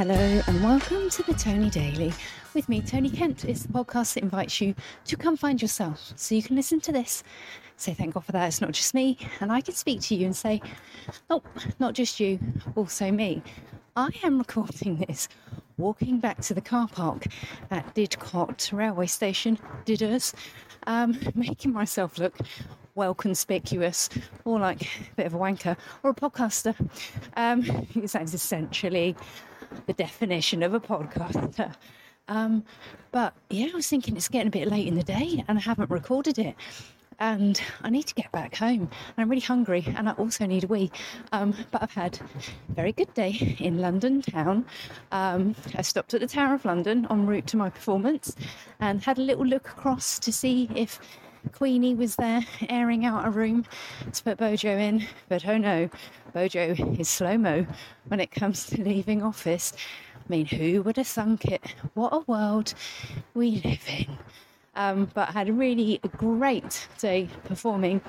Hello and welcome to the Tony Daily. With me, Tony Kent. It's the podcast that invites you to come find yourself so you can listen to this. Say thank God for that. It's not just me. And I can speak to you and say, oh, not just you, also me. I am recording this walking back to the car park at Didcot railway station, Didders, um, making myself look well conspicuous or like a bit of a wanker or a podcaster. Um, sounds essentially the definition of a podcaster. Um, but yeah, I was thinking it's getting a bit late in the day and I haven't recorded it. And I need to get back home. I'm really hungry and I also need a wee. Um, but I've had a very good day in London town. Um, I stopped at the Tower of London en route to my performance and had a little look across to see if Queenie was there airing out a room to put Bojo in, but oh no, Bojo is slow mo when it comes to leaving office. I mean, who would have thunk it? What a world we live in. Um, but I had a really great day performing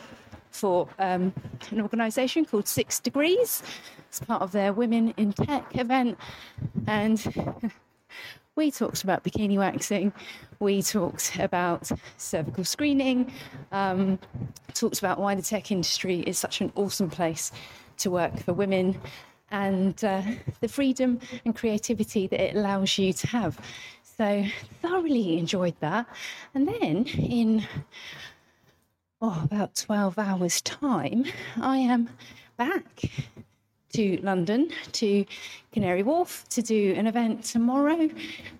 for um, an organisation called Six Degrees. It's part of their Women in Tech event. And we talked about bikini waxing, we talked about cervical screening, um, talked about why the tech industry is such an awesome place to work for women and uh, the freedom and creativity that it allows you to have. So, thoroughly enjoyed that. And then in oh, about 12 hours' time, I am back to London to Canary Wharf to do an event tomorrow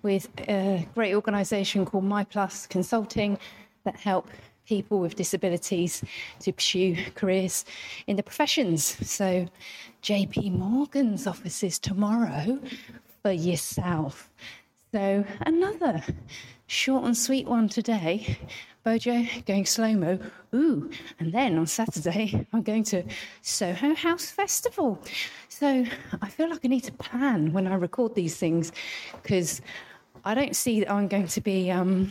with a great organisation called My Plus Consulting that help people with disabilities to pursue careers in the professions. So, JP Morgan's offices tomorrow for yourself. So, another short and sweet one today. Bojo going slow mo. Ooh, and then on Saturday, I'm going to Soho House Festival. So I feel like I need to plan when I record these things because I don't see that I'm going to be um,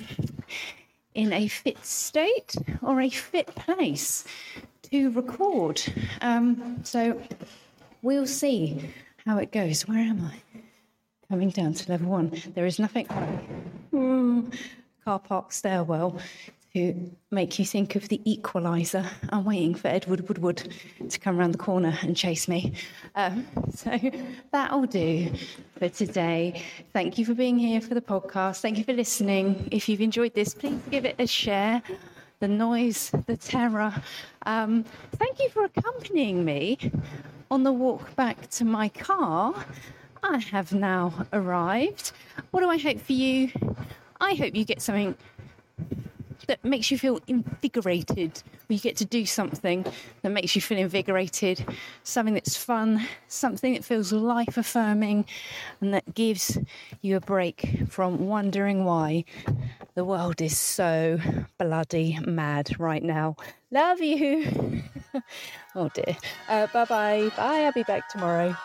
in a fit state or a fit place to record. Um, so we'll see how it goes. Where am I? Coming down to level one. There is nothing. Mm, car park stairwell to make you think of the equalizer. I'm waiting for Edward Woodward to come around the corner and chase me. Um, so that'll do for today. Thank you for being here for the podcast. Thank you for listening. If you've enjoyed this, please give it a share. The noise, the terror. Um, thank you for accompanying me on the walk back to my car. I have now arrived. What do I hope for you? I hope you get something that makes you feel invigorated. You get to do something that makes you feel invigorated, something that's fun, something that feels life affirming, and that gives you a break from wondering why the world is so bloody mad right now. Love you. oh dear. Uh, bye bye. Bye. I'll be back tomorrow.